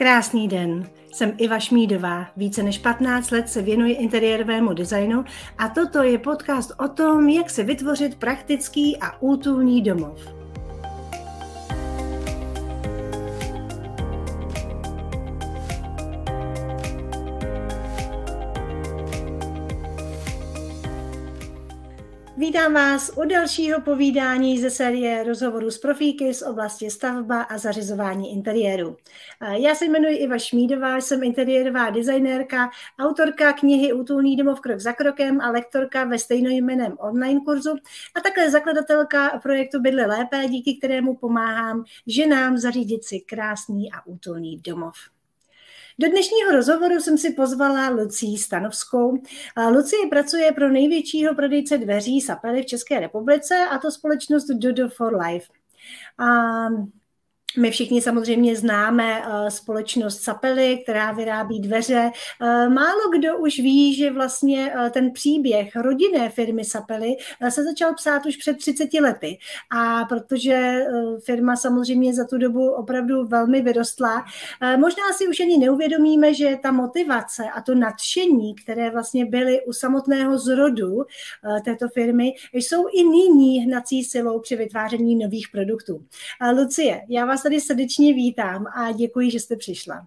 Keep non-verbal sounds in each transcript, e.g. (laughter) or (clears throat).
Krásný den, jsem Iva Šmídová. Více než 15 let se věnuji interiérovému designu a toto je podcast o tom, jak se vytvořit praktický a útulný domov. Vítám vás u dalšího povídání ze série rozhovorů s profíky z oblasti stavba a zařizování interiéru. Já se jmenuji Iva Šmídová, jsem interiérová designérka, autorka knihy Útulný domov krok za krokem a lektorka ve stejnojmeném online kurzu a také zakladatelka projektu Bydle lépe, díky kterému pomáhám ženám zařídit si krásný a útulný domov. Do dnešního rozhovoru jsem si pozvala Lucí Stanovskou. Lucie pracuje pro největšího prodejce dveří Sapely v České republice a to společnost Dodo for Life. A my všichni samozřejmě známe uh, společnost Sapely, která vyrábí dveře. Uh, málo kdo už ví, že vlastně uh, ten příběh rodinné firmy Sapely se začal psát už před 30 lety. A protože firma samozřejmě za tu dobu opravdu velmi vyrostla, možná si už ani neuvědomíme, že ta motivace a to nadšení, které vlastně byly u samotného zrodu této firmy, jsou i nyní hnací silou při vytváření nových produktů. Lucie, já vás vás tady srdečně vítám a děkuji, že jste přišla.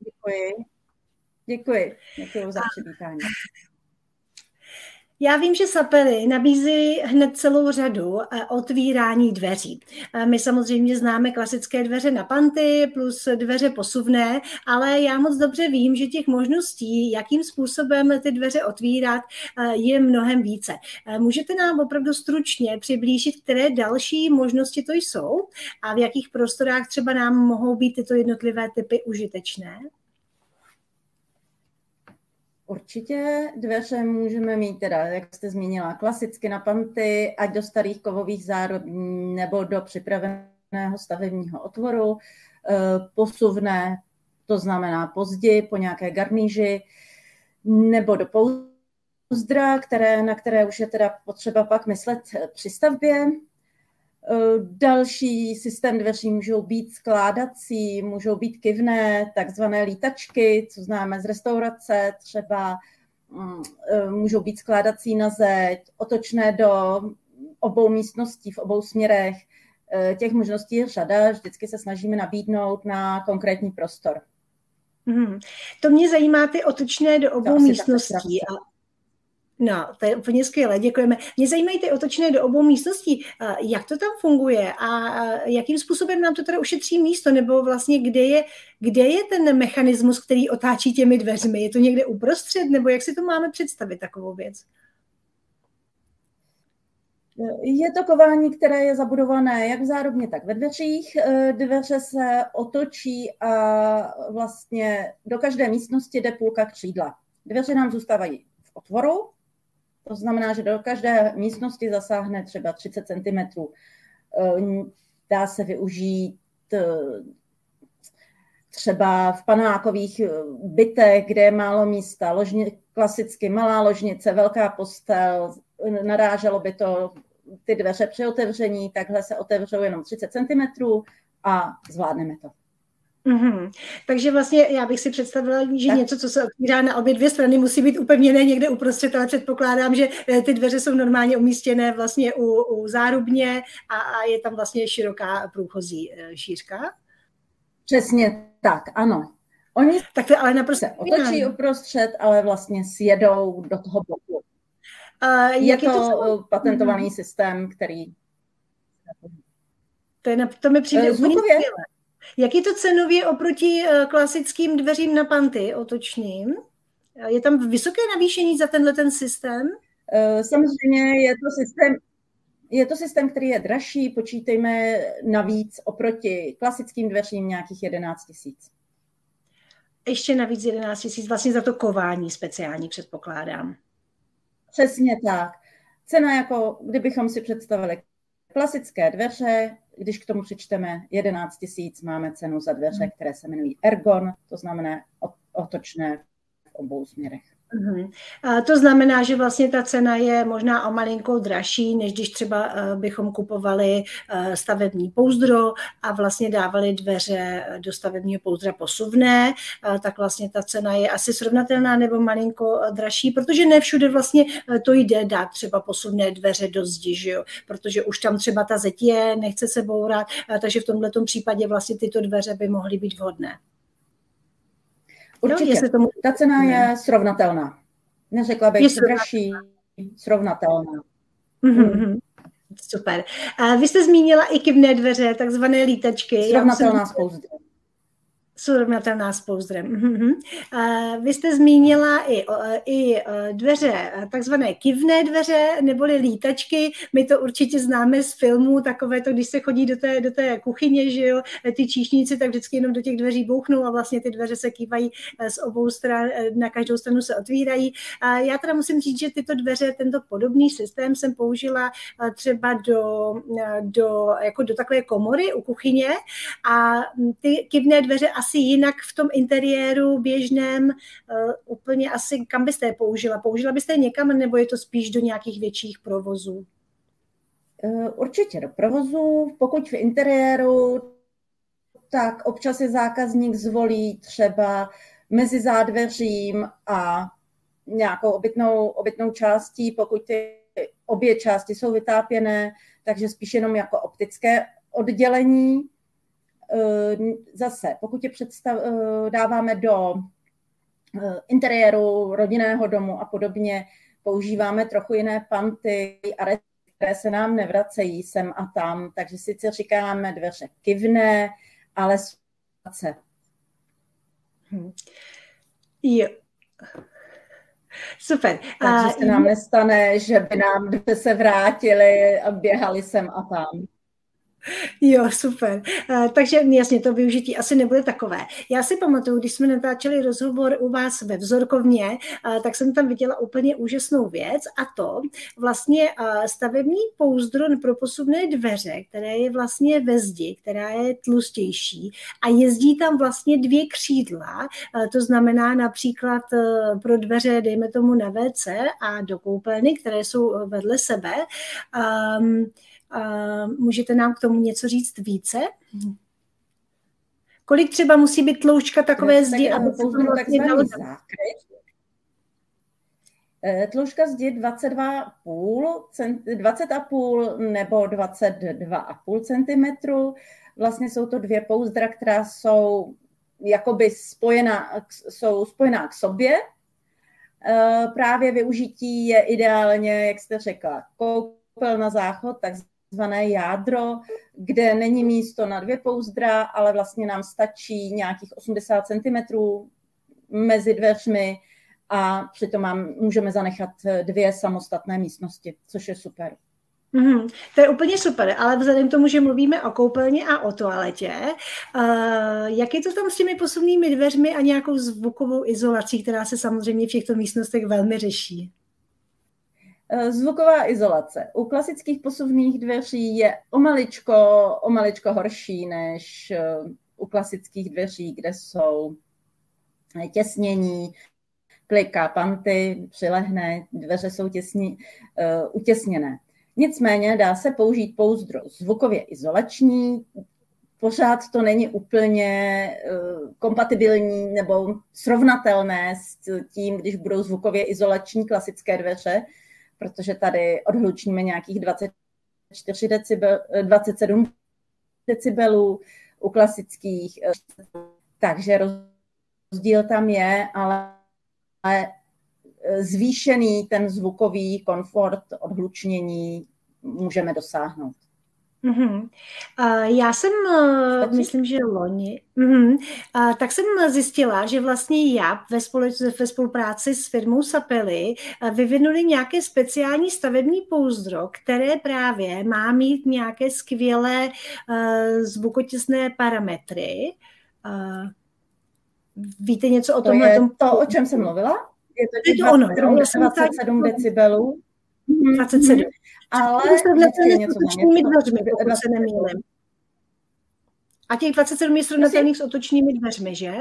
Děkuji. Děkuji. Děkuji za přivítání. Já vím, že Sapely nabízí hned celou řadu eh, otvírání dveří. Eh, my samozřejmě známe klasické dveře na panty plus dveře posuvné, ale já moc dobře vím, že těch možností, jakým způsobem ty dveře otvírat, eh, je mnohem více. Můžete nám opravdu stručně přiblížit, které další možnosti to jsou a v jakých prostorách třeba nám mohou být tyto jednotlivé typy užitečné? Určitě dveře můžeme mít teda, jak jste zmínila, klasicky na panty, ať do starých kovových zárob nebo do připraveného stavebního otvoru, eh, posuvné, to znamená později po nějaké garníži, nebo do pouzdra, které, na které už je teda potřeba pak myslet při stavbě. Eh, další systém dveří můžou být skládací, můžou být kivné, takzvané lítačky, co známe z restaurace, třeba mm, eh, můžou být skládací na zeď, otočné do obou místností v obou směrech. Eh, těch možností je řada, vždycky se snažíme nabídnout na konkrétní prostor. Hmm. To mě zajímá ty otočné do obou místností. A No, to je úplně skvělé, děkujeme. Mě zajímají ty otočné do obou místností. Jak to tam funguje a jakým způsobem nám to teda ušetří místo, nebo vlastně kde je, kde je ten mechanismus, který otáčí těmi dveřmi? Je to někde uprostřed, nebo jak si to máme představit, takovou věc? Je to kování, které je zabudované jak v zárobně, tak ve dveřích. Dveře se otočí a vlastně do každé místnosti jde půlka křídla. Dveře nám zůstávají v otvoru, to znamená, že do každé místnosti zasáhne třeba 30 cm. Eh, dá se využít eh, třeba v panákových eh, bytech, kde je málo místa, ložni, klasicky malá ložnice, velká postel, naráželo by to ty dveře při otevření, takhle se otevřou jenom 30 cm a zvládneme to. Mm-hmm. Takže vlastně já bych si představila, že tak. něco, co se otvírá na obě dvě strany, musí být upevněné někde uprostřed, ale předpokládám, že eh, ty dveře jsou normálně umístěné vlastně u, u zárubně a, a je tam vlastně široká průchozí eh, šířka. Přesně tak, ano. Oni tak to ale naprosto se otočí uprostřed, ale vlastně sjedou do toho boku. Uh, je jak to, je to patentovaný mm-hmm. systém, který... To, je, to mi přijde úplně jak je to cenově oproti eh, klasickým dveřím na panty otočným? Je tam vysoké navýšení za tenhle ten systém? Eh, samozřejmě je to systém, je to systém, který je dražší, počítejme navíc oproti klasickým dveřím nějakých 11 tisíc. Ještě navíc 11 tisíc, vlastně za to kování speciální předpokládám. Přesně tak. Cena jako, kdybychom si představili klasické dveře, když k tomu přečteme 11 tisíc, máme cenu za dveře, hmm. které se jmenují Ergon, to znamená otočné v obou směrech. Uh-huh. A to znamená, že vlastně ta cena je možná o malinkou dražší, než když třeba uh, bychom kupovali uh, stavební pouzdro a vlastně dávali dveře do stavebního pouzdra posuvné, tak vlastně ta cena je asi srovnatelná nebo malinko dražší, protože ne všude vlastně to jde dát třeba posuvné dveře do zdi, že jo? protože už tam třeba ta zeď je, nechce se bourat, takže v tomhle případě vlastně tyto dveře by mohly být vhodné. Určitě. No, tomu... Ta cena je srovnatelná. Neřekla bych je dražší, srovnatelná. Mm-hmm. Super. A vy jste zmínila i kivné dveře, takzvané lítačky. Srovnatelná pouzdrem srovnatelná s pouzdrem. Mm-hmm. Vy jste zmínila i, i dveře, takzvané kivné dveře, neboli lítačky. My to určitě známe z filmů, takové to, když se chodí do té, do té kuchyně, že jo, ty číšníci, tak vždycky jenom do těch dveří bouchnou a vlastně ty dveře se kývají z obou stran, na každou stranu se otvírají. Já teda musím říct, že tyto dveře, tento podobný systém jsem použila třeba do, do, jako do takové komory u kuchyně a ty kivné dveře asi asi jinak v tom interiéru běžném uh, úplně asi, kam byste je použila? Použila byste je někam, nebo je to spíš do nějakých větších provozů? Eh, určitě do provozu. Pokud v interiéru, tak občas je zákazník zvolí třeba mezi zádveřím a nějakou obytnou, obytnou částí, pokud ty obě části jsou vytápěné, takže spíš jenom jako optické oddělení. Eh, zase, pokud je představ, eh, dáváme do eh, interiéru rodinného domu a podobně, používáme trochu jiné panty a které se nám nevracejí sem a tam, takže sice říkáme dveře kivné, ale svace. Hmm. Jo. Super. Takže se nám nestane, že by nám se vrátili a běhali sem a tam. (laughs) Jo, super. Takže jasně, to využití asi nebude takové. Já si pamatuju, když jsme natáčeli rozhovor u vás ve vzorkovně, tak jsem tam viděla úplně úžasnou věc a to vlastně stavební pouzdro pro posuvné dveře, které je vlastně ve zdi, která je tlustější a jezdí tam vlastně dvě křídla, to znamená například pro dveře, dejme tomu na WC a do koupelny, které jsou vedle sebe. Můžete nám k tomu něco říct více? Kolik třeba musí být tloušťka takové zdi, aby se to vlastně dalo eh, Tloušťka zdi 22,5 20,5 nebo 22,5 cm. Vlastně jsou to dvě pouzdra, která jsou jakoby spojená, jsou spojená k sobě. Eh, právě využití je ideálně, jak jste řekla, koupel na záchod, tak takzvané jádro, kde není místo na dvě pouzdra, ale vlastně nám stačí nějakých 80 cm mezi dveřmi a přitom mám, můžeme zanechat dvě samostatné místnosti, což je super. Mm, to je úplně super, ale vzhledem k tomu, že mluvíme o koupelně a o toaletě, uh, jak je to tam s těmi posuvnými dveřmi a nějakou zvukovou izolací, která se samozřejmě v těchto místnostech velmi řeší? Eh, zvuková izolace. U klasických posuvných dveří je o maličko, o maličko horší než eh, u klasických dveří, kde jsou těsnění, kliká panty, přilehne, dveře jsou těsní, uh, utěsněné. Nicméně dá se použít pouzdro zvukově izolační, pořád to není úplně uh, kompatibilní nebo srovnatelné s tím, když budou zvukově izolační klasické dveře, protože tady odhlučíme nějakých 24 decibel, 27 decibelů u klasických, eh, takže rozdíl tam je, ale zvýšený ten zvukový komfort odhlučnění můžeme dosáhnout. Mm-hmm. Uh, já jsem, uh, myslím, že loni, mm-hmm. uh, tak jsem zjistila, že vlastně já ve, společ- ve spolupráci s firmou Sapely uh, vyvinuli nějaké speciální stavební pouzdro, které právě má mít nějaké skvělé uh, zvukotěsné parametry. Uh, víte něco o tom? To je tom... to, o čem jsem mluvila? Je to, je to ono, 27 decibelů. 27. Ale vždycky něco dveřmi, pokud se nemýlím. A těch 27 je srovnatelných s otočnými dveřmi, že?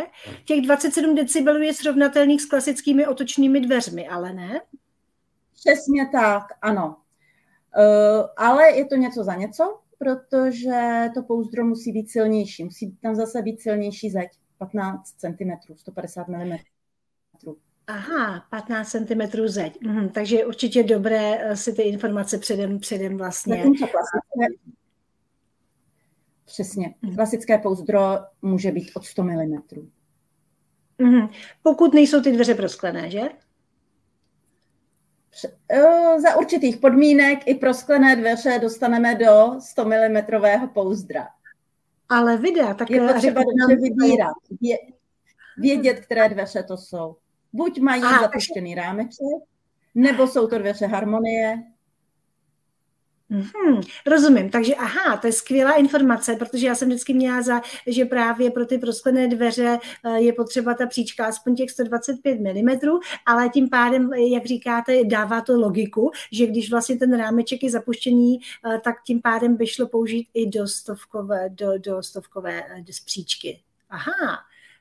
Těch 27 decibelů je srovnatelných s klasickými otočnými dveřmi, ale ne? Přesně tak, ano. Uh, ale je to něco za něco, protože to pouzdro musí být silnější. Musí tam zase být silnější zeď, 15 cm, 150 mm. Aha, 15 cm zeď. Mhm, takže je určitě dobré eh, si ty informace předem, předem vlastně... Přesně. Mhm. Klasické pouzdro může být od 100 mm. Mhm. Pokud nejsou ty dveře prosklené, že? Za určitých podmínek i prosklené dveře dostaneme do 100 mm pouzdra. Ale videa, tak je potřeba dobře vybírat, vědět, které dveře to jsou. Buď mají Aha, zapuštěný rámeček, nebo jsou to dveře harmonie, Hmm, rozumím, takže aha, to je skvělá informace, protože já jsem vždycky měla za, že právě pro ty prosklené dveře eh, je potřeba ta příčka aspoň těch 125 mm, ale tím pádem, jak říkáte, dává to logiku, že když vlastně ten rámeček je zapuštěný, eh, tak tím pádem by šlo použít i do stovkové, do, do stovkové eh, do příčky. Aha,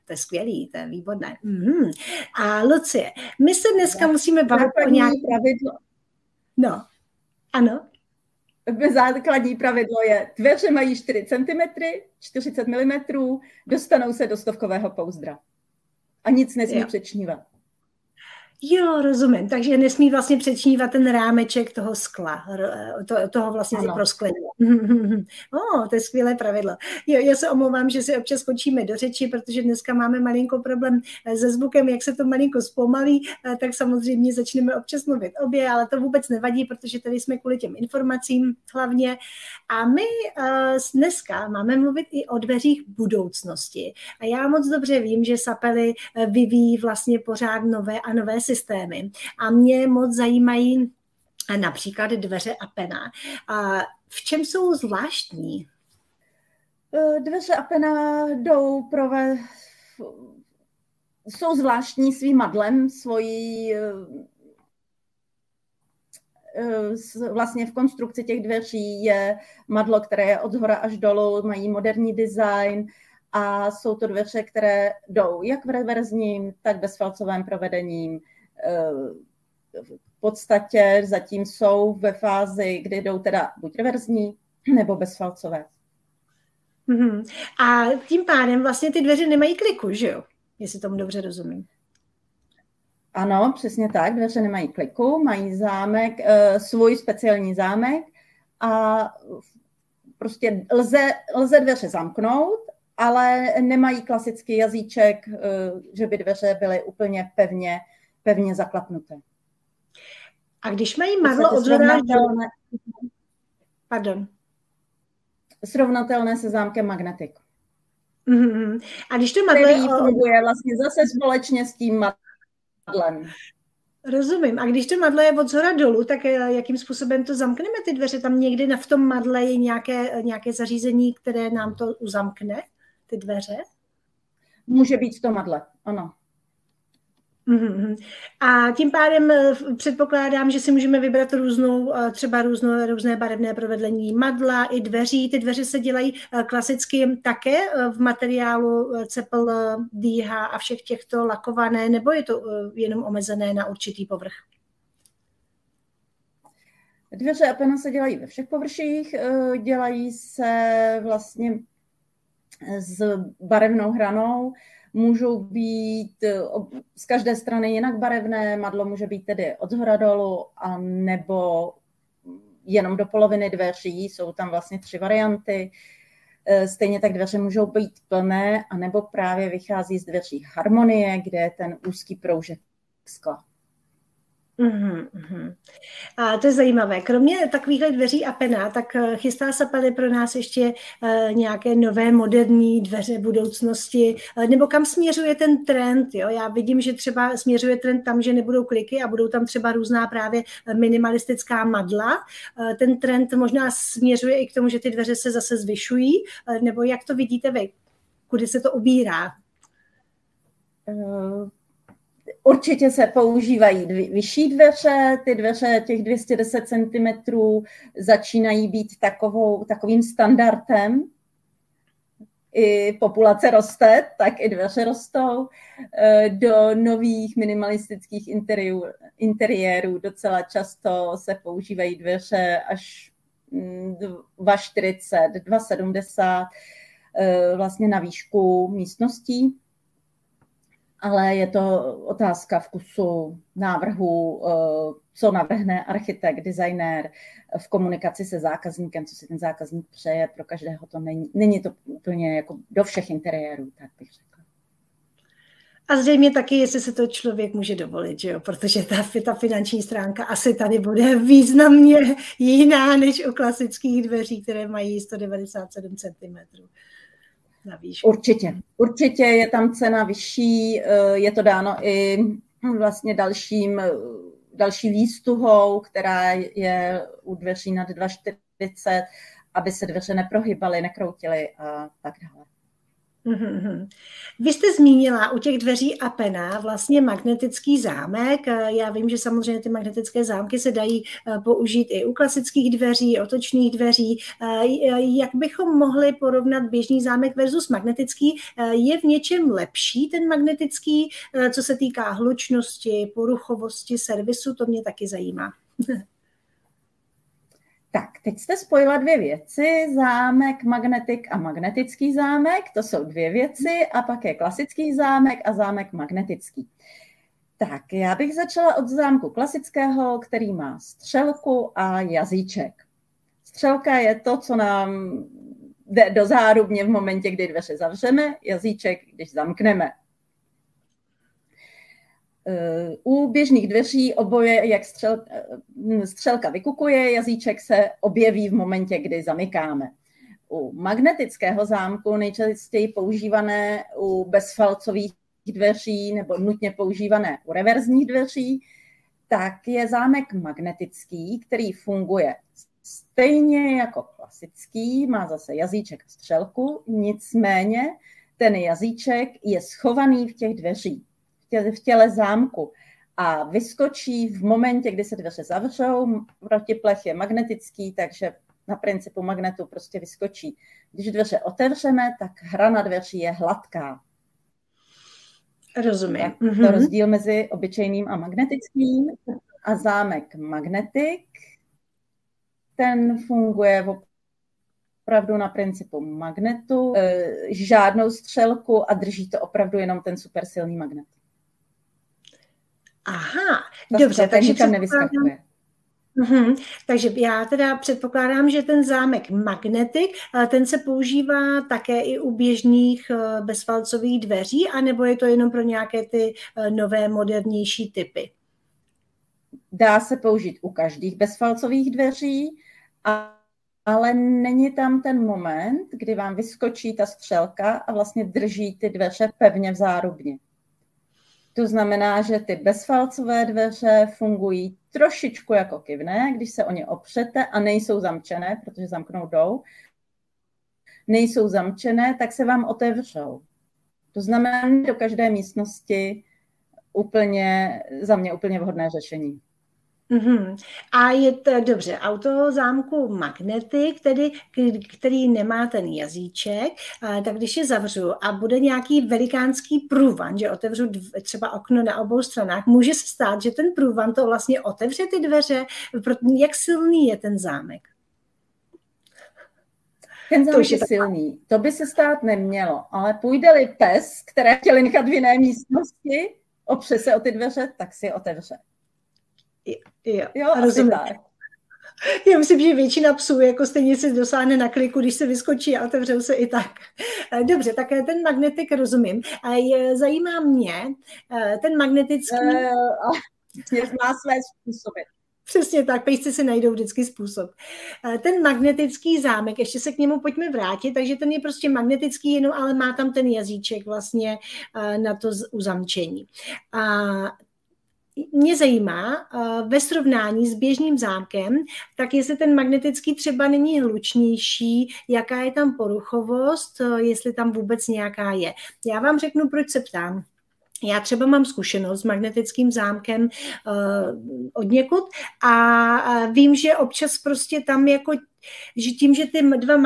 to je skvělý, to je výborné. Mm-hmm. A Lucie, my se dneska musíme bavit o nějaké... Pravidlo. No, ano základní pravidlo je, dveře mají 4 cm, 40 mm, dostanou se do stovkového pouzdra. A nic nesmí přečnívat. Jo, rozumím. Takže nesmí vlastně přečnívat ten rámeček toho skla, to, toho vlastně prosklení. (laughs) o, to je skvělé pravidlo. Jo, já se omlouvám, že si občas skočíme do řeči, protože dneska máme malinko problém eh, se zvukem, jak se to malinko zpomalí, eh, tak samozřejmě začneme občas mluvit obě, ale to vůbec nevadí, protože tady jsme kvůli těm informacím hlavně. A my uh, dneska máme mluvit i o dveřích budoucnosti. A já moc dobře vím, že Sapely vyvíjí vlastně pořád nové a nové systémy. A mě moc zajímají například dveře Apena. A v čem jsou zvláštní? E, dveře Apena jdou prove... jsou zvláštní svým madlem, svojí e, e, vlastně v konstrukci těch dveří je madlo, které je od zhora až dolů, mají moderní design a jsou to dveře, které jdou jak v reverzním, tak bezfalcovém provedením, v podstatě zatím jsou ve fázi, kdy jdou teda buď reverzní nebo bezfalcové. Mm-hmm. A tím pádem vlastně ty dveře nemají kliku, že jo? Jestli tomu dobře rozumím. Ano, přesně tak. Dveře nemají kliku, mají zámek, e, svůj speciální zámek a prostě lze, lze dveře zamknout, ale nemají klasický jazyček, e, že by dveře byly úplně pevně pevně zaklapnuté. A když mají madlo od srovnatelné... Pardon. Srovnatelné se zámkem Magnetic. Mm-hmm. A když to madlo... Který funguje vlastně zase společně s tím madlem. Rozumím. A když to madlo je od zhora dolů, tak eh, jakým způsobem to zamkneme ty dveře? Tam někdy na, v tom madle je nějaké, nějaké zařízení, které nám to uzamkne, ty dveře? Může být v tom madle, ano. Mm-hmm. A tím pádem eh, předpokládám, že si můžeme vybrat různou, eh, třeba různou, různé barevné provedlení madla i dveří. Ty dveře se dělají eh, klasicky také v materiálu cepel, DH a všech těchto lakované, nebo je to jenom omezené na určitý povrch? Dveře Apena se dělají ve všech površích, dělají se vlastně s barevnou hranou, můžou být eh, z každé strany jinak barevné, madlo může být tedy od zhora dolů, a nebo jenom do poloviny dveří, jsou tam vlastně tři varianty. Eh, stejně tak dveře můžou být plné, anebo právě vychází z dveří harmonie, kde je ten úzký proužek skla. Mm-hmm. A to je zajímavé. Kromě takových dveří a pena, tak eh, chystá se Peli pro nás ještě uh, nějaké nové moderní dveře budoucnosti, uh, nebo kam směřuje ten trend? Jo? Já vidím, že třeba směřuje trend tam, že nebudou kliky a budou tam třeba různá právě minimalistická madla. Uh, ten trend možná směřuje i k tomu, že ty dveře se zase zvyšují, uh, nebo jak to vidíte vy? Kudy se to ubírá? Určitě se používají vyšší dveře, ty dveře těch 210 cm začínají být takovou, takovým standardem. i populace roste, tak i dveře rostou. Eh, do nových minimalistických interiérů, interiérů docela často se používají dveře až 2,40, mm, 2,70 eh, vlastně na výšku místností ale je to otázka vkusu, návrhu, eh, co navrhne architekt, designér v komunikaci se zákazníkem, co si ten zákazník přeje. Pro každého to není, není to úplně jako do všech interiérů, tak bych řekla. A zřejmě taky, jestli se to člověk může dovolit, že jo? protože ta, ta finanční stránka asi tady bude významně jiná než u klasických dveří, které mají 197 cm na výšku. Určitě, určitě je tam cena vyšší, eh, je to dáno i hm, vlastně dalším, další výstuhou, která je u dveří nad 2,40, aby se dveře neprohybaly, nekroutily a tak dále. Mm-hmm. Vy jste zmínila u těch dveří Apena vlastně magnetický zámek. Já vím, že samozřejmě ty magnetické zámky se dají eh, použít i u klasických dveří, otočných dveří. Eh, jak bychom mohli porovnat běžný zámek versus magnetický? Eh, je v něčem lepší ten magnetický, co se týká hlučnosti, poruchovosti, servisu? To mě taky zajímá. (laughs) Tak, teď jste spojila dvě věci, zámek, magnetik a magnetický zámek, to jsou dvě věci, a pak je klasický zámek a zámek magnetický. Tak, já bych začala od zámku klasického, který má střelku a jazyček. Střelka je to, co nám jde do zárubně v momentě, kdy dveře zavřeme, jazyček, když zamkneme. U běžných dveří oboje, jak střel, střelka vykukuje, jazyček se objeví v momentě, kdy zamykáme. U magnetického zámku, nejčastěji používané u bezfalcových dveří nebo nutně používané u reverzních dveří, tak je zámek magnetický, který funguje stejně jako klasický, má zase jazyček a střelku, nicméně ten jazyček je schovaný v těch dveřích v těle zámku a vyskočí v momentě, kdy se dveře zavřou. Protiplech je magnetický, takže na principu magnetu prostě vyskočí. Když dveře otevřeme, tak hrana dveří je hladká. Rozumím. Tak to mm-hmm. rozdíl mezi obyčejným a magnetickým. A zámek magnetik, ten funguje opravdu na principu magnetu, e, žádnou střelku a drží to opravdu jenom ten supersilný magnet. Aha, Ta dobře, takže tam nevyskakuje. Uhum. Takže já teda předpokládám, že ten zámek magnetik, eh, ten se používá také i u běžných eh, bezfalcových dveří, anebo je to jenom pro nějaké ty eh, nové, modernější typy? Dá se použít u každých bezfalcových dveří, ale není tam ten moment, kdy vám vyskočí ta střelka a vlastně drží ty dveře pevně v zárubně. To znamená, že ty bezfalcové dveře fungují trošičku jako kivné, když se o ně opřete a nejsou zamčené, protože zamknout jdou, nejsou zamčené, tak se vám otevřou. To znamená, do každé místnosti úplně, za mě úplně vhodné řešení. Mm-hmm. A je to dobře, auto zámku magnety, který, který nemá ten jazyček, tak když je zavřu a bude nějaký velikánský průvan, že otevřu dv, třeba okno na obou stranách, může se stát, že ten průvan to vlastně otevře ty dveře. Jak silný je ten zámek? Ten zámek je, je silný. To by se stát nemělo, ale půjde-li pes, které chtěli nechat v jiné místnosti, opře se o ty dveře, tak si je otevře. Jo, jo rozumím. Tak. Já myslím, že většina psů jako stejně se dosáhne na kliku, když se vyskočí a otevřel se i tak. Eh, dobře, tak eh, ten magnetik rozumím. A je, zajímá mě eh, ten magnetický... Uh, má své způsoby. Přesně tak, pejsci si najdou vždycky způsob. Ten magnetický zámek, ještě se k němu pojďme vrátit, takže ten je prostě magnetický, jenom ale má tam ten jazyček vlastně na to uzamčení. A mě zajímá ve srovnání s běžným zámkem, tak jestli ten magnetický třeba není hlučnější, jaká je tam poruchovost, jestli tam vůbec nějaká je. Já vám řeknu, proč se ptám. Já třeba mám zkušenost s magnetickým zámkem uh, od někud a vím, že občas prostě tam jako že tím, že ty dva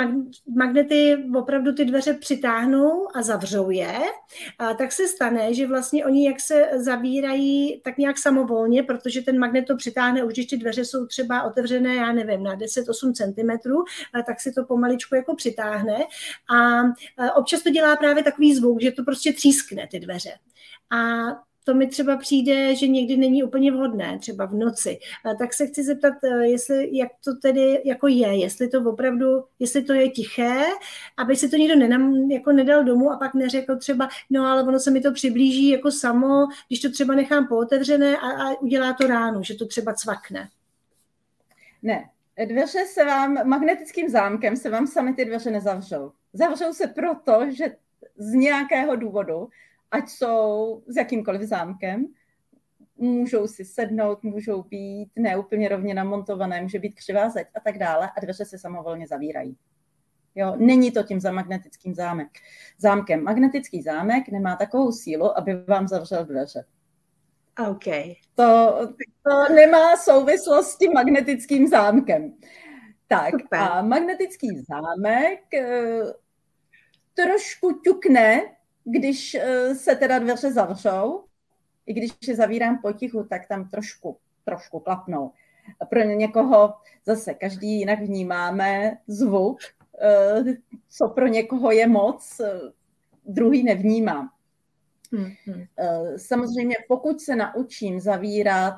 magnety opravdu ty dveře přitáhnou a zavřou je, a tak se stane, že vlastně oni jak se zavírají tak nějak samovolně, protože ten magnet to přitáhne, už když ty dveře jsou třeba otevřené, já nevím, na 10-8 cm, tak si to pomaličku jako přitáhne a občas to dělá právě takový zvuk, že to prostě třískne ty dveře. A to mi třeba přijde, že někdy není úplně vhodné, třeba v noci. Tak se chci zeptat, eh, jestli, jak to tedy jako je, jestli to opravdu, jestli to je tiché, aby si to někdo nenam, jako nedal domů a pak neřekl třeba, no ale ono se mi to přiblíží jako samo, když to třeba nechám pootevřené a, a udělá to ráno, že to třeba cvakne. Ne, dveře se vám, magnetickým zámkem se vám sami ty dveře nezavřou. Zavřou se proto, že z nějakého důvodu ať jsou s jakýmkoliv zámkem, můžou si sednout, můžou být neúplně rovně namontované, může být křivá zeď a tak dále a dveře se samovolně zavírají. Jo, není to tím za magnetickým zámek. zámkem. Magnetický zámek nemá takovou sílu, aby vám zavřel dveře. OK. To, to nemá souvislost s tím magnetickým zámkem. Tak Super. a magnetický zámek eh, trošku ťukne když eh, se teda dveře zavřou, i když je zavírám potichu, tak tam trošku, trošku klapnou. Pro někoho zase každý jinak vnímáme zvuk, eh, co pro někoho je moc, eh, druhý nevnímá. Hmm. Samozřejmě, pokud se naučím zavírat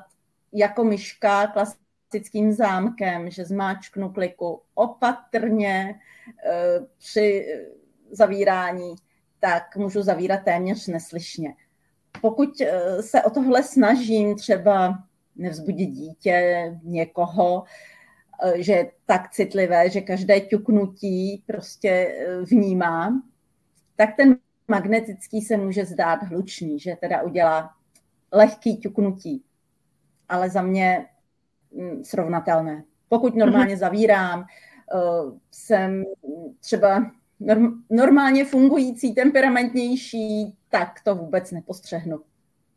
jako myška klasickým zámkem, že zmáčknu kliku opatrně při zavírání, tak můžu zavírat téměř neslyšně. Pokud eh, se o tohle snažím třeba nevzbudit dítě, někoho, eh, že je tak citlivé, že každé ťuknutí prostě eh, vnímám, tak ten magnetický se může zdát hlučný, že teda udělá lehký ťuknutí, ale za mě mm, srovnatelné. Pokud normálně mhm. zavírám, jsem třeba normálně fungující, temperamentnější, tak to vůbec nepostřehnu.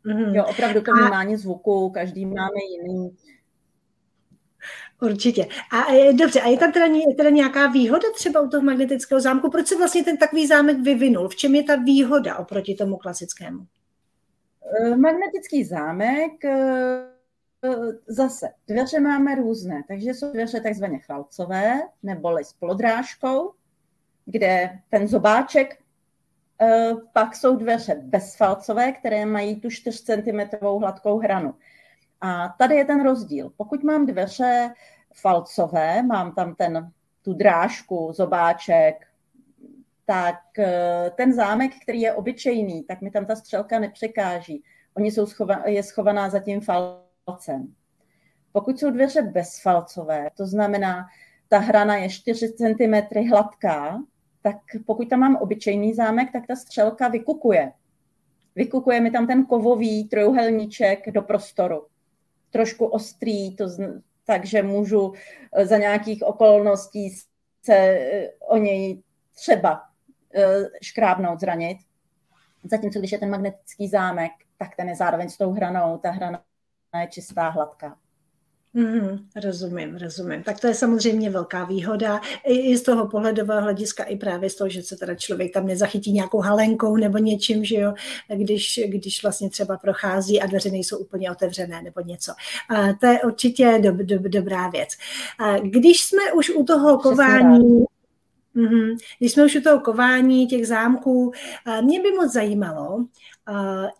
Mm-hmm. Jo, opravdu to vnímání zvuku, každý máme jiný. Určitě. A je, dobře, a je tam teda, teda nějaká výhoda třeba u toho magnetického zámku? Proč se vlastně ten takový zámek vyvinul? V čem je ta výhoda oproti tomu klasickému? Eh, magnetický zámek eh, zase, dveře máme různé, takže jsou dveře takzvaně chalcové, neboli s polodrážkou, kde ten zobáček, eh, pak jsou dveře bezfalcové, které mají tu 4 cm hladkou hranu. A tady je ten rozdíl. Pokud mám dveře falcové, mám tam ten, tu drážku, zobáček, tak eh, ten zámek, který je obyčejný, tak mi tam ta střelka nepřekáží. Oni jsou schova, je schovaná za tím falcem. Pokud jsou dveře bezfalcové, to znamená, ta hrana je 4 cm hladká, tak pokud tam mám obyčejný zámek, tak ta střelka vykukuje. Vykukuje mi tam ten kovový trojuhelníček do prostoru. Trošku ostrý, to z, takže můžu eh, za nějakých okolností se eh, o něj třeba eh, škrábnout, zranit. Zatímco když je ten magnetický zámek, tak ten je zároveň s tou hranou, ta hrana je čistá, hladká. Mm, rozumím, rozumím. Tak to je samozřejmě velká výhoda i, i z toho pohledového hlediska, i právě z toho, že se teda člověk tam nezachytí nějakou halenkou nebo něčím, že jo, když, když vlastně třeba prochází a dveře nejsou úplně otevřené nebo něco. A to je určitě dob, dob, dobrá věc. A když jsme už u toho kování, Mm-hmm. Když jsme už u toho kování těch zámků, mě by moc zajímalo,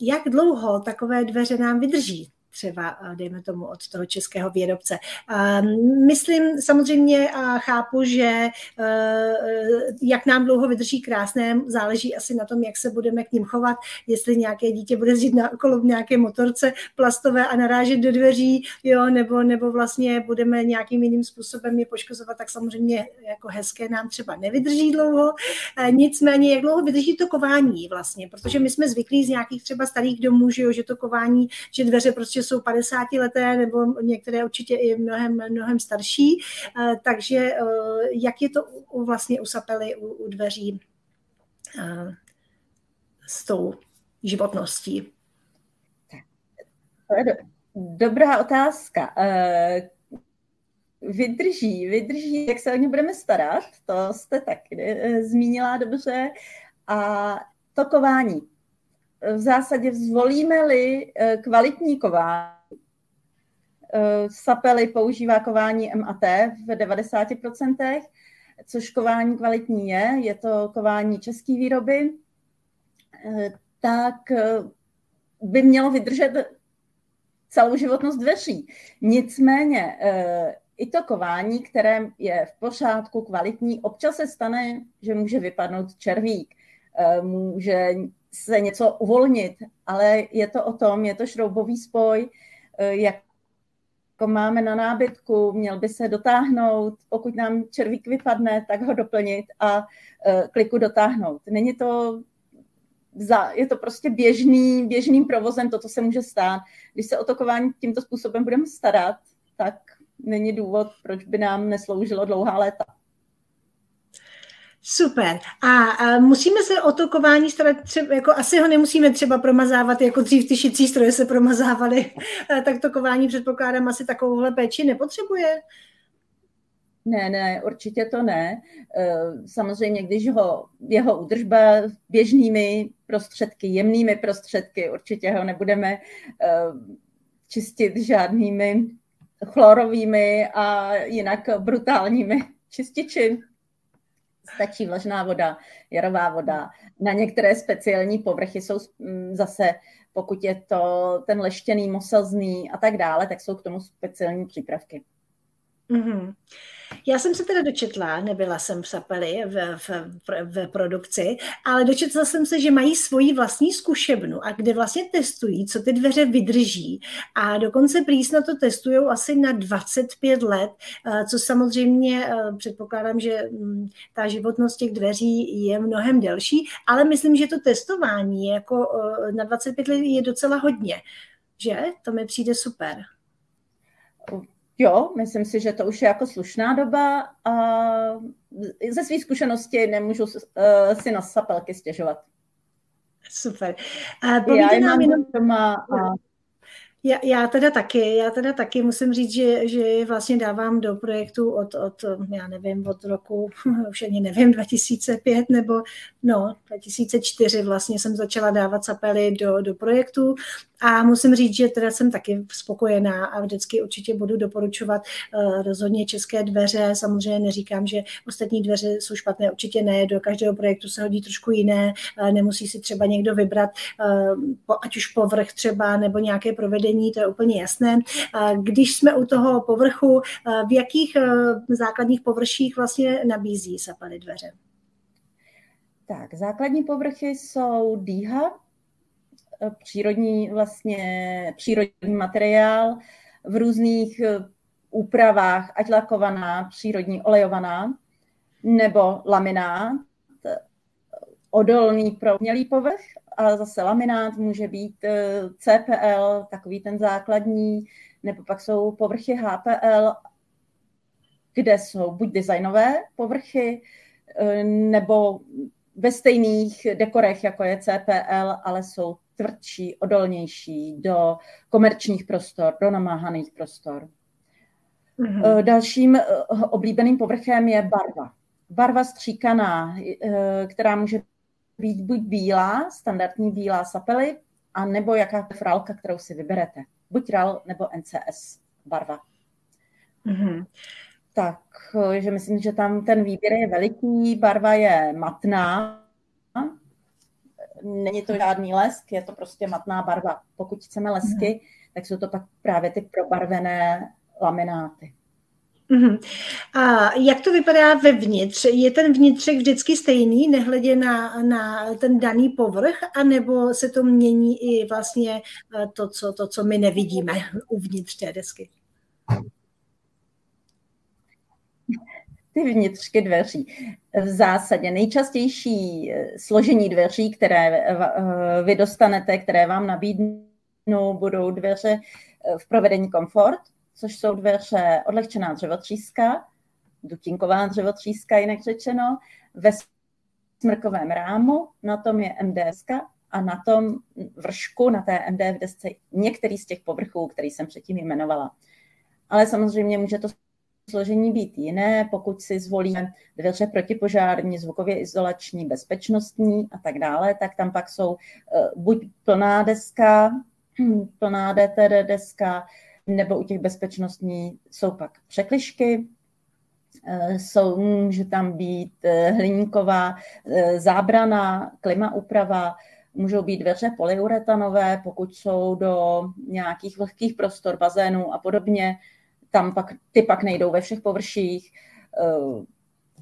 jak dlouho takové dveře nám vydrží třeba, dejme tomu, od toho českého výrobce. Myslím samozřejmě a chápu, že e, jak nám dlouho vydrží krásné, záleží asi na tom, jak se budeme k ním chovat, jestli nějaké dítě bude zjít na kolo v nějaké motorce plastové a narážet do dveří, jo, nebo, nebo vlastně budeme nějakým jiným způsobem je poškozovat, tak samozřejmě jako hezké nám třeba nevydrží dlouho. E, nicméně, jak dlouho vydrží to kování vlastně, protože my jsme zvyklí z nějakých třeba starých domů, že, jo, že to kování, že dveře prostě jsou 50 leté nebo některé určitě i mnohem, mnohem starší. Eh, takže eh, jak je to vlastně u sapely, u, u dveří eh, s tou životností? Dobrá otázka. vydrží, vydrží, jak se o ně budeme starat, to jste taky zmínila dobře. A to kování. V zásadě zvolíme-li eh, kvalitní kování, eh, Sapely používá kování MAT v 90%, což kování kvalitní je, je to kování české výroby, tak by mělo vydržet celou životnost dveří. Nicméně i to kování, které je v pořádku, kvalitní, občas se stane, že může vypadnout červík, eh, může se něco uvolnit, ale je to o tom, je to šroubový spoj, jak jako máme na nábytku, měl by se dotáhnout, pokud nám červík vypadne, tak ho doplnit a eh, kliku dotáhnout. Není to za, je to prostě běžný, běžným provozem, to, co se může stát. Když se o to kování tímto způsobem budeme starat, tak není důvod, proč by nám nesloužilo dlouhá léta. Super. A, a musíme se o to kování starat třeba, jako asi ho nemusíme třeba promazávat, jako dřív ty šicí stroje se promazávaly, (laughs) tak to kování předpokládám asi takovouhle péči nepotřebuje. Ne, ne, určitě to ne. E, samozřejmě, když ho, jeho údržba běžnými prostředky, jemnými prostředky, určitě ho nebudeme e, čistit žádnými chlorovými a jinak brutálními čističi. Stačí vlažná voda, jarová voda. Na některé speciální povrchy jsou zase, pokud je to ten leštěný, moselzný a tak dále, tak jsou k tomu speciální přípravky. Mm-hmm. Já jsem se teda dočetla, nebyla jsem v Sapeli v, v, v produkci, ale dočetla jsem se, že mají svoji vlastní zkušebnu a kde vlastně testují, co ty dveře vydrží. A dokonce prý na to testují asi na 25 let, eh, co samozřejmě eh, předpokládám, že mm, ta životnost těch dveří je mnohem delší, ale myslím, že to testování jako eh, na 25 let je docela hodně. Že? To mi přijde super. Jo, myslím si, že to už je jako slušná doba a ze své zkušenosti nemůžu uh, si na sapelky stěžovat. Super. A Já nám jenom doma a já, já teda taky, já teda taky musím říct, že, že vlastně dávám do projektu od, od, já nevím, od roku, (laughs) už ani nevím, 2005 nebo no, 2004 vlastně jsem začala dávat sapely do, do projektu a musím říct, že teda jsem taky spokojená a vždycky určitě budu doporučovat uh, rozhodně české dveře. Samozřejmě neříkám, že ostatní dveře jsou špatné, určitě ne. Do každého projektu se hodí trošku jiné. Uh, nemusí si třeba někdo vybrat, uh, ať už povrch třeba nebo nějaké provedení, to je úplně jasné. Když jsme u toho povrchu, v jakých základních površích vlastně nabízí Sapali dveře? Tak, základní povrchy jsou dýha, přírodní, vlastně, přírodní materiál v různých eh, úpravách, ať lakovaná, přírodní olejovaná, nebo laminát, odolný pro mělý povrch, a zase laminát může být eh, CPL, takový ten základní, nebo pak jsou povrchy HPL, kde jsou buď designové povrchy, eh, nebo ve stejných dekorech, jako je CPL, ale jsou tvrdší, odolnější do komerčních prostor, do namáhaných prostor. Mm-hmm. Dalším oblíbeným povrchem je barva. Barva stříkaná, která může být buď bílá, standardní bílá sapely, a nebo jakákoliv ralka, kterou si vyberete. Buď RAL nebo NCS barva. Mm-hmm. Tak, že myslím, že tam ten výběr je veliký, barva je matná, není to žádný lesk, je to prostě matná barva. Pokud chceme lesky, mm. tak jsou to pak právě ty probarvené lamináty. Mm-hmm. A jak to vypadá vevnitř? Je ten vnitřek vždycky stejný, nehledě na, na ten daný povrch, anebo se to mění i vlastně eh, to, co, to, co my nevidíme uvnitř té desky? ty vnitřky dveří. V zásadě nejčastější eh, složení dveří, které eh, vy dostanete, které vám nabídnou, budou dveře v provedení komfort, což jsou dveře odlehčená dřevotříska, dutinková dřevotříska, jinak řečeno, ve smrkovém rámu, na tom je MDS a na tom vršku, na té MD desce některý z těch povrchů, který jsem předtím jmenovala. Ale samozřejmě může to složení být jiné, pokud si zvolíme dveře protipožární, zvukově izolační, bezpečnostní a tak dále, tak tam pak jsou eh, buď plná deska, (clears throat) plná DTD deska, nebo u těch bezpečnostní jsou pak překlišky, eh, jsou, může tam být eh, hliníková zábrana, klima úprava, můžou být dveře polyuretanové, pokud jsou do nějakých vlhkých prostor, bazénů a podobně, tam pak, ty pak nejdou ve všech površích,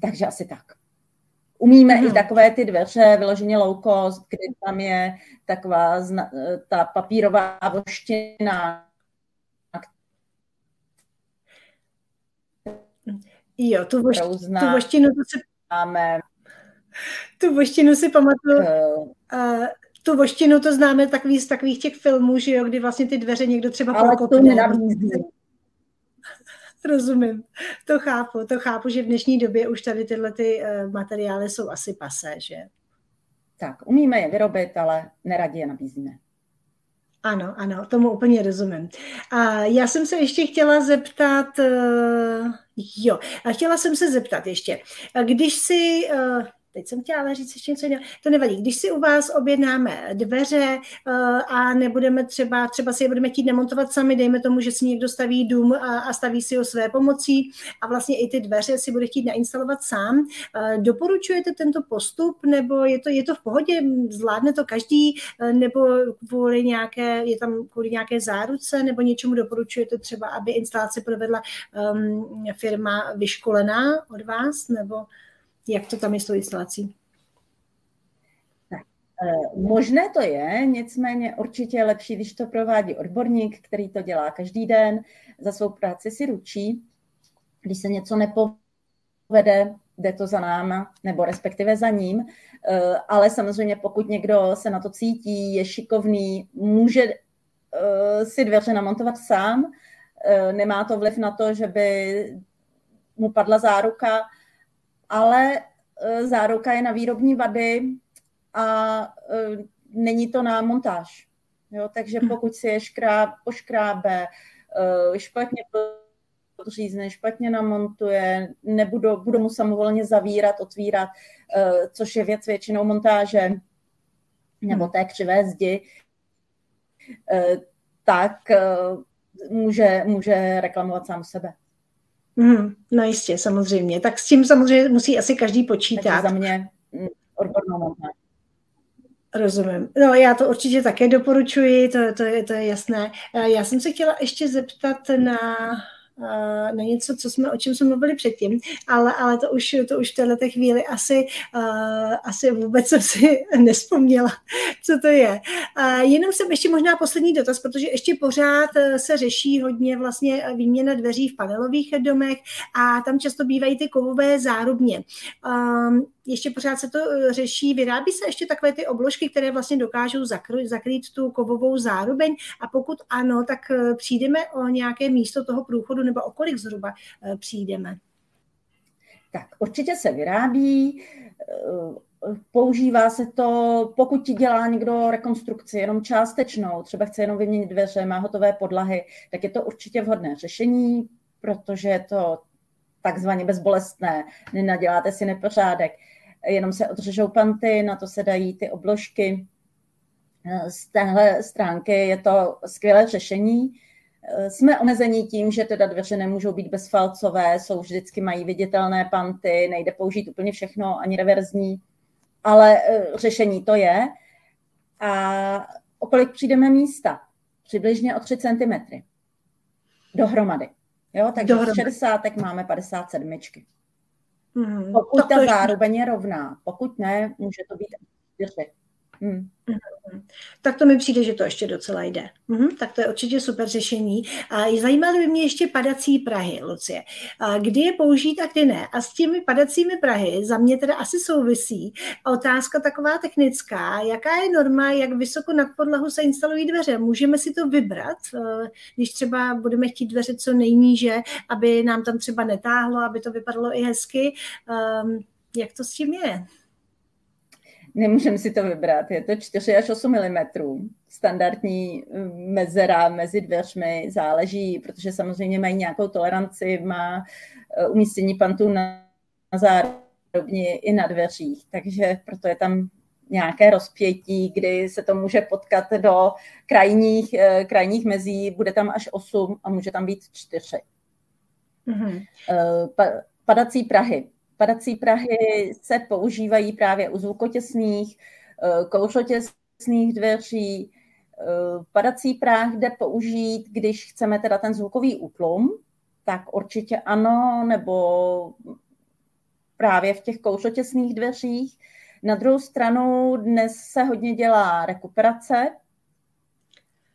takže asi tak. Umíme hmm. i mhm. takové ty dveře vyloženě low cost, kde tam je taková ta papírová voština. Jo, tu, voš, tu voštinu to si... Máme. Tu voštinu si pamatuju. Uh, tu voštinu to známe takový z takových těch filmů, že jo, kdy vlastně ty dveře někdo třeba Ale prokopne. to nenabízí. (laughs) Rozumím, to chápu, to chápu, že v dnešní době už tady tyhle ty uh, materiály jsou asi pasé, že? Tak, umíme je vyrobit, ale neradě je nabízíme. Ano, ano, tomu úplně rozumím. A já jsem se ještě chtěla zeptat, uh, jo, a chtěla jsem se zeptat ještě, když si, uh, teď jsem chtěla ale říct ještě něco jiného, to nevadí. Když si u vás objednáme dveře uh, a nebudeme třeba, třeba si je budeme chtít nemontovat sami, dejme tomu, že si někdo staví dům a, staví si ho své pomocí a vlastně i ty dveře si bude chtít nainstalovat sám. Uh, doporučujete tento postup nebo je to, je to v pohodě, zvládne to každý uh, nebo kvůli nějaké, je tam kvůli nějaké záruce nebo něčemu doporučujete třeba, aby instalaci provedla um, firma vyškolená od vás nebo jak to tam je s tou instalací? Eh, možné to je, nicméně určitě je lepší, když to provádí odborník, který to dělá každý den, za svou práci si ručí. Když se něco nepovede, jde to za náma, nebo respektive za ním. Eh, ale samozřejmě pokud někdo se na to cítí, je šikovný, může eh, si dveře namontovat sám, nemá to vliv na to, že by mu padla záruka, ale e, záruka je na výrobní vady a e, není to na montáž. Jo, takže hm. pokud si je škráb, poškrábe, e, špatně podřízne, špatně namontuje, nebudou, budou mu samovolně zavírat, otvírat, což je věc většinou montáže nebo hm. té křivé zdi, tak může, může reklamovat sám sebe. Mm, no jistě, samozřejmě. Tak s tím samozřejmě musí asi každý počítat. Takže za mě mm, odbornou Rozumím. No, já to určitě také doporučuji, to, to, je, to je jasné. Já jsem se chtěla ještě zeptat na Eh, na něco, co jsme, o čem jsme mluvili předtím, ale, ale to, už, to už v této chvíli asi, uh, asi vůbec jsem si (laughs) nespomněla, co to je. Uh, jenom jsem ještě možná poslední dotaz, protože ještě pořád se řeší hodně vlastně výměna dveří v panelových domech a tam často bývají ty kovové zárubně. Um, ještě pořád se to eh, řeší, vyrábí se ještě takové ty obložky, které vlastně dokážou zakrýt, zakrýt tu kovovou zárubeň a pokud ano, tak eh, přijdeme o nějaké místo toho průchodu nebo o kolik zhruba eh, přijdeme? Tak určitě se vyrábí, používá se to, pokud ti dělá někdo rekonstrukci jenom částečnou, třeba chce jenom vyměnit dveře, má hotové podlahy, tak je to určitě vhodné řešení, protože je to takzvaně bezbolestné, nenaděláte si nepořádek jenom se odřežou panty, na to se dají ty obložky. Z téhle stránky je to skvělé řešení. Jsme omezení tím, že teda dveře nemůžou být bezfalcové, jsou vždycky mají viditelné panty, nejde použít úplně všechno, ani reverzní, ale e, řešení to je. A o kolik přijdeme místa? Přibližně o 3 cm dohromady. Jo, takže dohromady. z 60 máme 57. Hmm. Pokud ta zároveň je rovná, pokud ne, může to být čtyři. Hmm. Tak to mi přijde, že to ještě docela jde. Mhm, tak to je určitě super řešení. A zajímaly by mě ještě padací Prahy, Lucie. A kdy je použít a kdy ne. A s těmi padacími Prahy za mě teda asi souvisí otázka taková technická. Jaká je norma, jak vysoko nad podlahu se instalují dveře? Můžeme si to vybrat, eh, když třeba budeme chtít dveře co nejníže, aby nám tam třeba netáhlo, aby to vypadalo i hezky. Um, jak to s tím je? Nemůžeme si to vybrat. Je to 4 až 8 mm. Standardní mezera mezi dveřmi záleží, protože samozřejmě mají nějakou toleranci, má umístění pantů na, na zárobni i na dveřích. Takže proto je tam nějaké rozpětí, kdy se to může potkat do krajních, krajních mezí, bude tam až 8 a může tam být 4. Mm-hmm. Padací prahy. Padací prahy se používají právě u zvukotěsných, kouřotěsných dveří, Eh, padací práh jde použít, když chceme teda ten zvukový útlum, tak určitě ano, nebo právě v těch kouřotěsných dveřích. Na druhou stranu dnes se hodně dělá rekuperace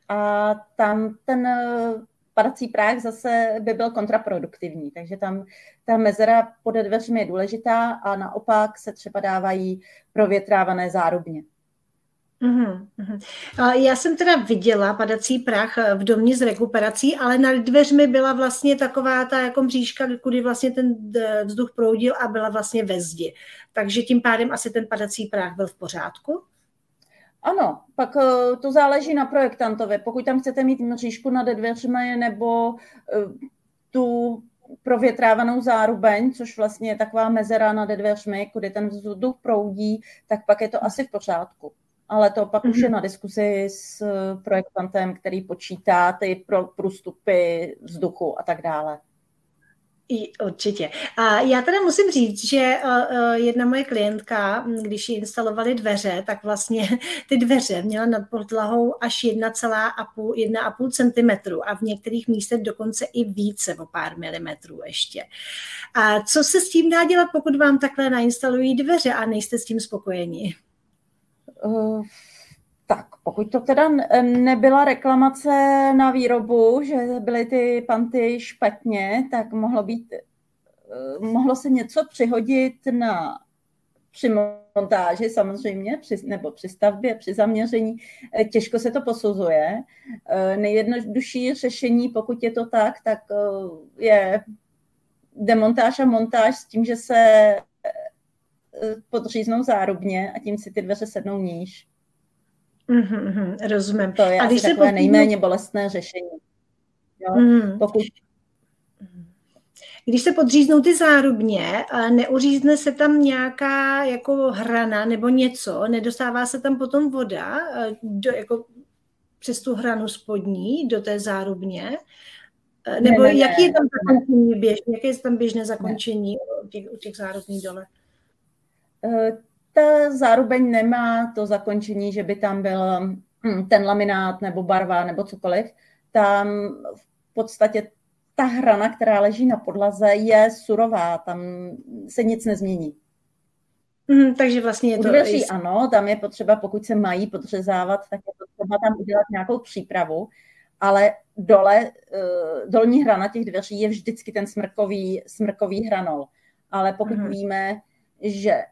a tam ten eh, padací práh zase by byl kontraproduktivní, takže tam ta mezera pod dveřmi je důležitá a naopak se třeba dávají provětrávané zárubně. Uhum, uhum. Já jsem teda viděla padací prach eh, v domě s rekuperací, ale nad dveřmi byla vlastně taková ta jako mřížka, kudy vlastně ten vzduch proudil a byla vlastně ve zdi. Takže tím pádem asi ten padací prach byl v pořádku? Ano, pak eh, to záleží na projektantovi. Pokud tam chcete mít mřížku nad dveřmi nebo eh, tu provětrávanou zárubeň, což vlastně je taková mezera nad dveřmi, kudy ten vzduch proudí, tak pak je to asi v pořádku ale to pak mm-hmm. už je mhm. na diskusi s eh, projektantem, který počítá ty průstupy vzduchu a tak dále. Určitě. A já teda musím říct, že uh, jedna moje klientka, když ji instalovali dveře, tak vlastně (laughs) ty dveře měla nad podlahou až 1,5 cm a v některých místech dokonce i více o pár milimetrů ještě. A co se s tím dá dělat, pokud vám takhle nainstalují dveře a nejste s tím spokojeni? Uh, tak, pokud to teda nebyla reklamace na výrobu, že byly ty panty špatně, tak mohlo být, uh, mohlo se něco přihodit na při montáži samozřejmě, při, nebo při stavbě, při zaměření, eh, těžko se to posuzuje. Nejjednodušší řešení, pokud je to tak, tak je demontáž a montáž s tím, že se podříznou zárubně a tím si ty dveře sednou níž. Mm-hmm, rozumím. To je a asi takové podříznou... nejméně bolestné řešení. Jo? Mm. Pokud když se podříznou ty zárubně, neuřízne se tam nějaká jako hrana nebo něco, nedostává se tam potom voda do, jako přes tu hranu spodní do té zárubně, nebo ne, ne, jaký je tam zakončení běžné, jaké je tam běžné zakončení u těch, u těch zárubních dole? Ta zárubeň nemá to zakončení, že by tam byl hm, ten laminát nebo barva nebo cokoliv. Tam v podstatě ta hrana, která leží na podlaze, je surová, tam se nic nezmění. Mm, takže vlastně je to... dveří ano, tam je potřeba, pokud se mají podřezávat, tak je potřeba tam udělat nějakou přípravu, ale dole, eh, dolní hrana těch dveří je vždycky ten smrkový, smrkový hranol. Ale pokud mm. víme, že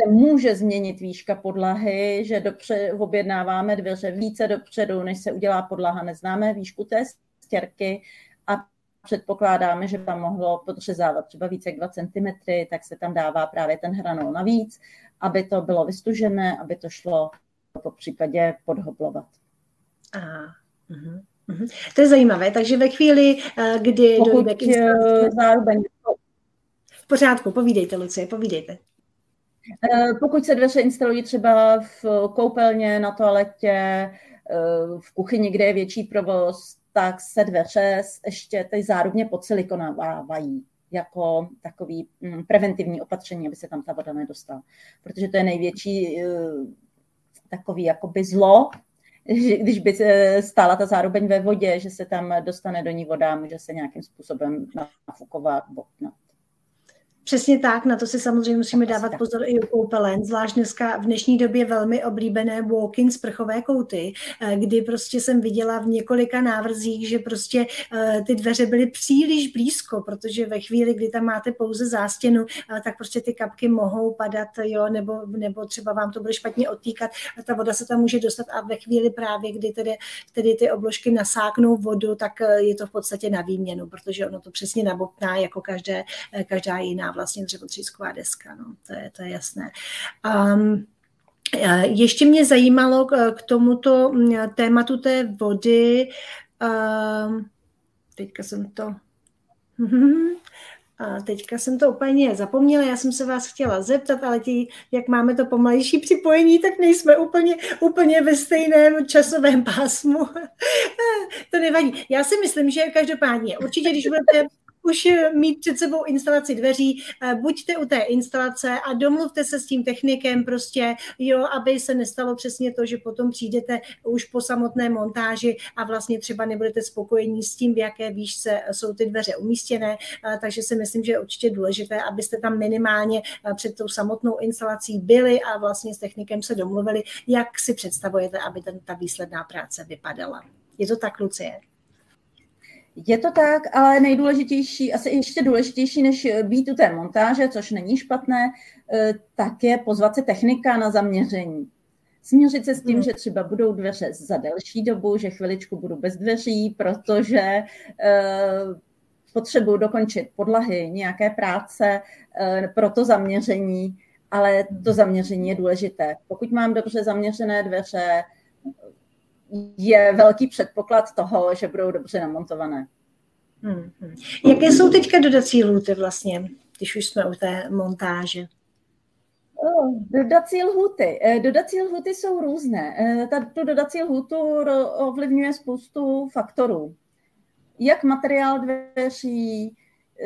se může změnit výška podlahy, že dopře, objednáváme dveře více dopředu, než se udělá podlaha, neznáme výšku té stěrky a předpokládáme, že tam mohlo podřezávat třeba více jak 2 cm, tak se tam dává právě ten hranol navíc, aby to bylo vystužené, aby to šlo po případě podhoblovat. Aha. Uh-huh. Uh-huh. To je zajímavé, takže ve chvíli, eh, kdy Pokud dojde k eh, zároveň... V pořádku, povídejte, Lucie, povídejte. Eh, pokud se dveře instalují třeba v koupelně, na toaletě, eh, v kuchyni, kde je větší provoz, tak se dveře ještě ty zárubně podsilikonovávají jako takový mm, preventivní opatření, aby se tam ta voda nedostala. Protože to je největší eh, takový jakoby zlo, když by stála ta zároveň ve vodě, že se tam dostane do ní voda, může se nějakým způsobem nafukovat, boknout. Přesně tak, na to si samozřejmě musíme dávat pozor i u koupelen, zvlášť dneska v dnešní době velmi oblíbené walk-in sprchové kouty, eh, kdy prostě jsem viděla v několika návrzích, že prostě eh, ty dveře byly příliš blízko, protože ve chvíli, kdy tam máte pouze zástěnu, eh, tak prostě ty kapky mohou padat, jo, nebo, nebo třeba vám to bude špatně odtýkat a ta voda se tam může dostat a ve chvíli právě, kdy tedy, tedy ty obložky nasáknou vodu, tak je to v podstatě na výměnu, protože ono to přesně nabopná jako každé, každá jiná vlastně dřevotřísková deska, no, to, je, to je jasné. Um, ještě mě zajímalo k tomuto tématu té vody, um, teďka jsem to... (laughs) A teďka jsem to úplně zapomněla, já jsem se vás chtěla zeptat, ale tí, jak máme to pomalejší připojení, tak nejsme úplně, úplně ve stejném časovém (laughs) pásmu. (laughs) to nevadí. Já si myslím, že každopádně, určitě, když budete už mít před sebou instalaci dveří, eh, buďte u té instalace a domluvte se s tím technikem prostě, jo, aby se nestalo přesně to, že potom přijdete už po samotné montáži a vlastně třeba nebudete spokojení s tím, v jaké výšce jsou ty dveře umístěné, eh, takže si myslím, že je určitě důležité, abyste tam minimálně eh, před tou samotnou instalací byli a vlastně s technikem se domluvili, jak si představujete, aby ten, ta výsledná práce vypadala. Je to tak, Lucie? Je to tak, ale nejdůležitější, asi ještě důležitější, než být u té montáže, což není špatné, eh, tak je pozvat se technika na zaměření. Směřit se s tím, hmm. že třeba budou dveře za delší dobu, že chviličku budu bez dveří, protože eh, potřebuji dokončit podlahy, nějaké práce eh, pro to zaměření, ale to zaměření je důležité. Pokud mám dobře zaměřené dveře, je velký předpoklad toho, že budou dobře namontované. Hmm, hmm. Jaké jsou teďka dodací lhuty vlastně, když už jsme u té montáže? Dodací lhuty. Eh, dodací lhuty jsou různé. Ta, tu dodací lhutu ovlivňuje spoustu faktorů. Jak materiál dveří,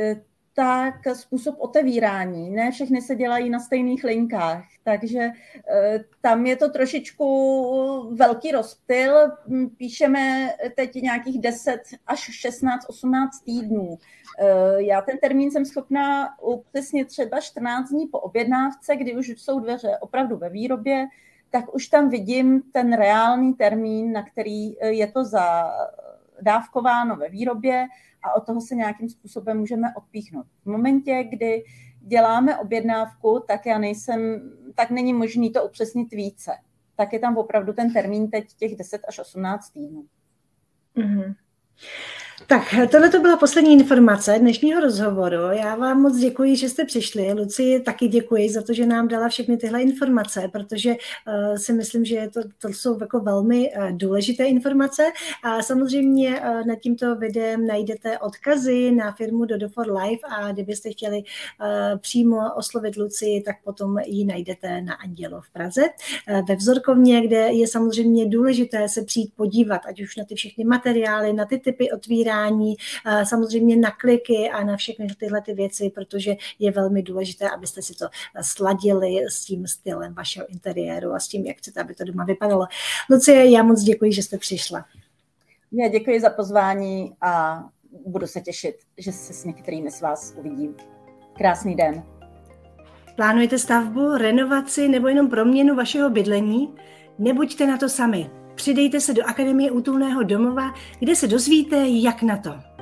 eh, tak způsob otevírání. Ne všechny se dělají na stejných linkách, takže eh, tam je to trošičku velký rozptyl. Píšeme teď nějakých 10 až 16, 18 týdnů. Eh, já ten termín jsem schopná upřesnit třeba 14 dní po objednávce, kdy už jsou dveře opravdu ve výrobě, tak už tam vidím ten reálný termín, na který eh, je to zadávkováno ve výrobě a od toho se nějakým způsobem můžeme odpíchnout. V momentě, kdy děláme objednávku, tak já nejsem, tak není možný to upřesnit více. Tak je tam opravdu ten termín teď těch 10 až 18 týdnů. Mm-hmm. Tak, tohle to byla poslední informace dnešního rozhovoru. Já vám moc děkuji, že jste přišli. Luci taky děkuji za to, že nám dala všechny tyhle informace, protože uh, si myslím, že to, to jsou jako velmi uh, důležité informace. A samozřejmě uh, nad tímto videem najdete odkazy na firmu Dodo for Life a kdybyste chtěli uh, přímo oslovit Luci, tak potom ji najdete na Andělo v Praze. Uh, ve vzorkovně, kde je samozřejmě důležité se přijít podívat, ať už na ty všechny materiály, na ty typy otvírání, odebírání, samozřejmě na kliky a na všechny tyhle ty věci, protože je velmi důležité, abyste si to sladili s tím stylem vašeho interiéru a s tím, jak chcete, aby to doma vypadalo. Lucie, já moc děkuji, že jste přišla. Já děkuji za pozvání a budu se těšit, že se s některými z vás uvidím. Krásný den. Plánujete stavbu, renovaci nebo jenom proměnu vašeho bydlení? Nebuďte na to sami. Přidejte se do Akademie útulného domova, kde se dozvíte, jak na to.